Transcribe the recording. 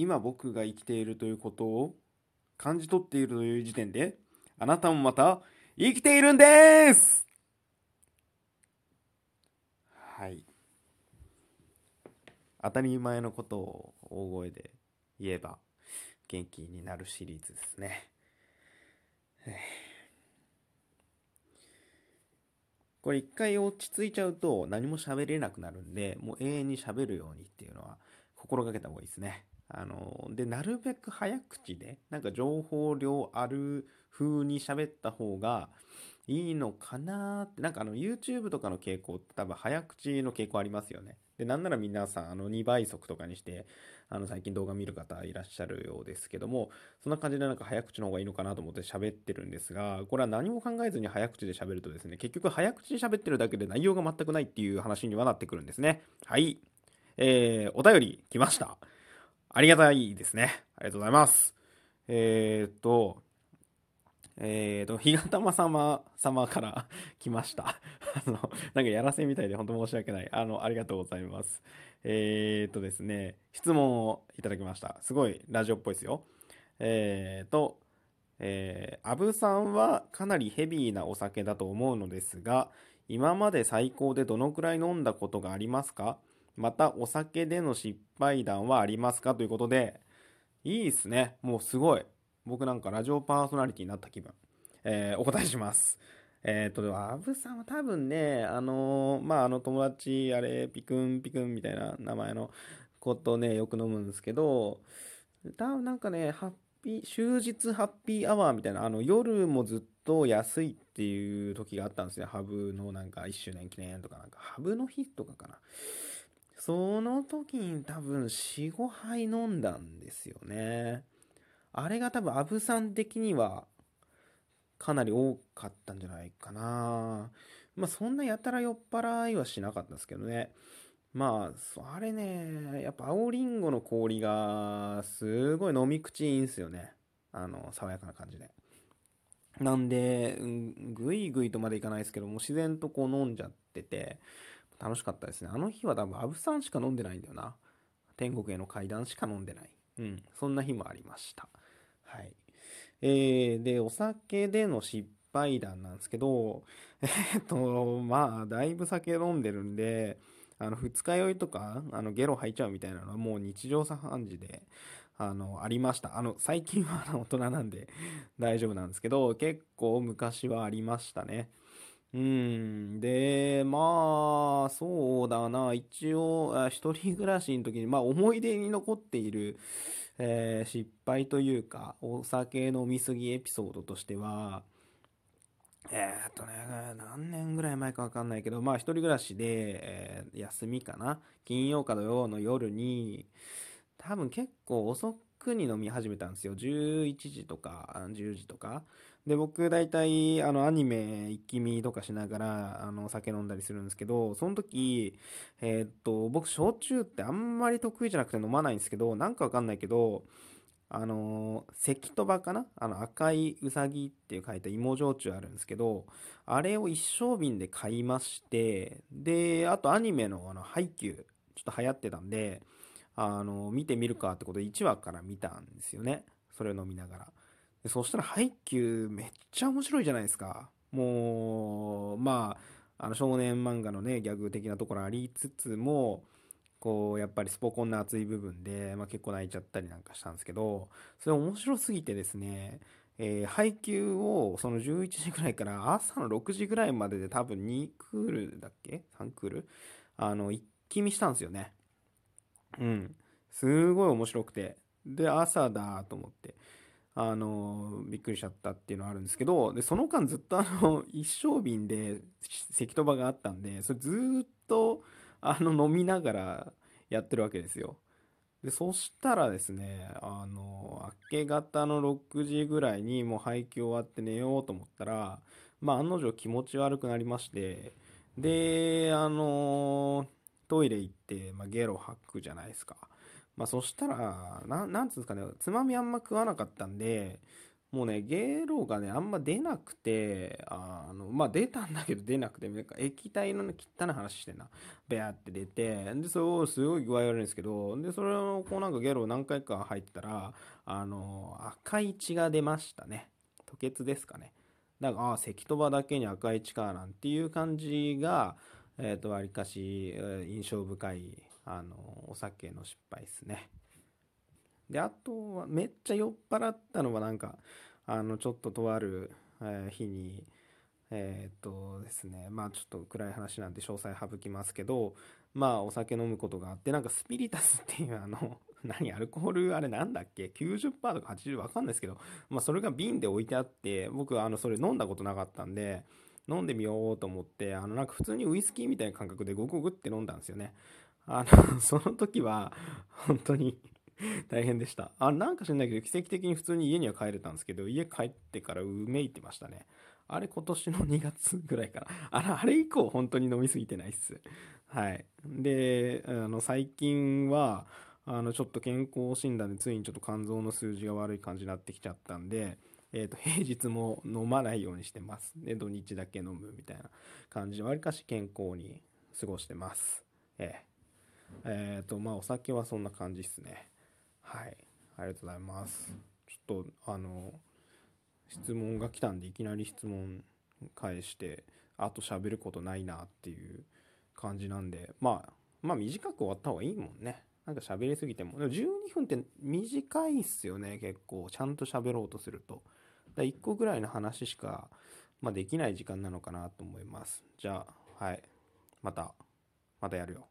今僕が生きているということを感じ取っているという時点で、あなたもまた生きているんですはい。当たり前のことを大声で言えば元気になるシリーズですね。これ一回落ち着いちゃうと何も喋れなくなるんで、もう永遠に喋るようにっていうのは心がけた方がいいですね。あの、で、なるべく早口で、なんか情報量ある風に喋った方がいいのかなって、なんかあの YouTube とかの傾向って多分早口の傾向ありますよね。で、なんなら皆さんあの2倍速とかにして、あの最近動画見る方いらっしゃるようですけども、そんな感じでなんか早口の方がいいのかなと思って喋ってるんですが、これは何も考えずに早口で喋るとですね、結局早口で喋ってるだけで内容が全くないっていう話にはなってくるんですね。はい。えー、お便り来ました。ありがたいですね。ありがとうございます。えー、っと、えー、と、ひがたま様様から 来ました。あの、なんかやらせみたいで本当申し訳ない。あの、ありがとうございます。えー、とですね、質問をいただきました。すごいラジオっぽいですよ。えー、と、えー、アブさんはかなりヘビーなお酒だと思うのですが、今まで最高でどのくらい飲んだことがありますか？またお酒での失敗談はありますか？ということで、いいっすね。もうすごい。僕なんかラジオパーソナリティになった気分。えー、お答えします。えっ、ー、と、アブさんは多分ね、あのー、まあ、あの友達、あれ、ピクンピクンみたいな名前のことね、よく飲むんですけど、多分なんかね、ハッピー、終日ハッピーアワーみたいな、あの、夜もずっと安いっていう時があったんですね。ハブのなんか1周年記念とかなんか、ハブの日とかかな。その時に多分4、5杯飲んだんですよね。あれが多分アブさん的にはかなり多かったんじゃないかな。まあそんなやたら酔っ払いはしなかったんですけどね。まあ、あれね、やっぱ青りんごの氷がすごい飲み口いいんすよね。あの、爽やかな感じで。なんで、ぐいぐいとまでいかないですけども、自然とこう飲んじゃってて、楽しかったですね。あの日は多分、アブさんしか飲んでないんだよな。天国への階段しか飲んでない。うん。そんな日もありました。はい。えー、で、お酒での失敗談なんですけど、えっと、まあ、だいぶ酒飲んでるんで、あの、二日酔いとか、あの、ゲロ吐いちゃうみたいなのはもう日常茶飯事で、あの、ありました。あの、最近は大人なんで大丈夫なんですけど、結構昔はありましたね。うん。で、まあ、そうだな。一応、一人暮らしの時に、まあ、思い出に残っている、えー、失敗というか、お酒飲みすぎエピソードとしては、えー、っとね、何年ぐらい前かわかんないけど、まあ一人暮らしで、えー、休みかな金曜か土曜の夜に、多分結構遅くに飲み始めたんですよ。11時とか、10時とか。で、僕大体、あの、アニメ一気見とかしながら、あの、酒飲んだりするんですけど、その時、えー、っと、僕、焼酎ってあんまり得意じゃなくて飲まないんですけど、なんかわかんないけど、あの、関とばかなあの、赤いうさぎっていう書いた芋焼酎あるんですけど、あれを一升瓶で買いまして、で、あとアニメのあの、ハイキュー、ちょっと流行ってたんで、あの、見てみるかってことで1話から見たんですよね。それを飲みながら。でそしたら配給めっちゃ面白いじゃないですか。もう、まあ、あの少年漫画のね、ギャグ的なところありつつも、こう、やっぱりスポコンの熱い部分で、まあ、結構泣いちゃったりなんかしたんですけど、それ面白すぎてですね、えー、配給をその11時ぐらいから朝の6時ぐらいまでで多分2クールだっけ ?3 クール？あの、一気見したんですよね。うん。すごい面白くて。で、朝だと思って。あの、びっくりしちゃったっていうのはあるんですけど、で、その間ずっとあの、一升瓶で関戸場があったんで、それずっと、あの、飲みながらやってるわけですよ。で、そしたらですね、あの、明け方の6時ぐらいにもう配給終わって寝ようと思ったら、まあ、案の定気持ち悪くなりまして、で、あの、トイレ行って、まあ、ゲロ吐くじゃないですか。まあそしたら、ななんつうんですかね、つまみあんま食わなかったんで、もうね、ゲロがね、あんま出なくて、あの、まあ、出たんだけど出なくて、なんか液体のね汚い話してんな。ベアって出て、で、それをすごい具合悪いんですけど、で、それをこうなんかゲロ何回か入ったら、あの、赤い血が出ましたね。吐血ですかね。だから、ああ、関戸場だけに赤い血か、なんていう感じが、えっ、ー、と、わりかし、印象深い、あの、お酒の失敗ですね。で、あとは、めっちゃ酔っ払ったのはなんか、あの、ちょっととある、え、日に、えー、っとですね、まあちょっと暗い話なんで詳細省きますけど、まあお酒飲むことがあって、なんかスピリタスっていうあの、何アルコールあれなんだっけ ?90% とか80わかんないですけど、まあそれが瓶で置いてあって、僕あのそれ飲んだことなかったんで、飲んでみようと思って、あのなんか普通にウイスキーみたいな感覚でゴクゴクって飲んだんですよね。あの、その時は、本当に大変でした。あ、なんか知んないけど、奇跡的に普通に家には帰れたんですけど、家帰ってからうめいてましたね。あれ今年の2月ぐらいかな。あれ、あれ以降本当に飲みすぎてないっす。はい。で、あの、最近は、あの、ちょっと健康診断でついにちょっと肝臓の数字が悪い感じになってきちゃったんで、え、と、平日も飲まないようにしてます。で、土日だけ飲むみたいな感じで、わりかし健康に過ごしてます。えええっ、ー、と、まあ、お酒はそんな感じっすね。はい。ありがとうございます。ちょっと、あの、質問が来たんで、いきなり質問返して、あと喋ることないなっていう感じなんで、まあ、まあ短く終わった方がいいもんね。なんか喋りすぎても。でも12分って短いっすよね、結構。ちゃんと喋ろうとすると。だ1個ぐらいの話しか、まあ、できない時間なのかなと思います。じゃあ、はい。また、またやるよ。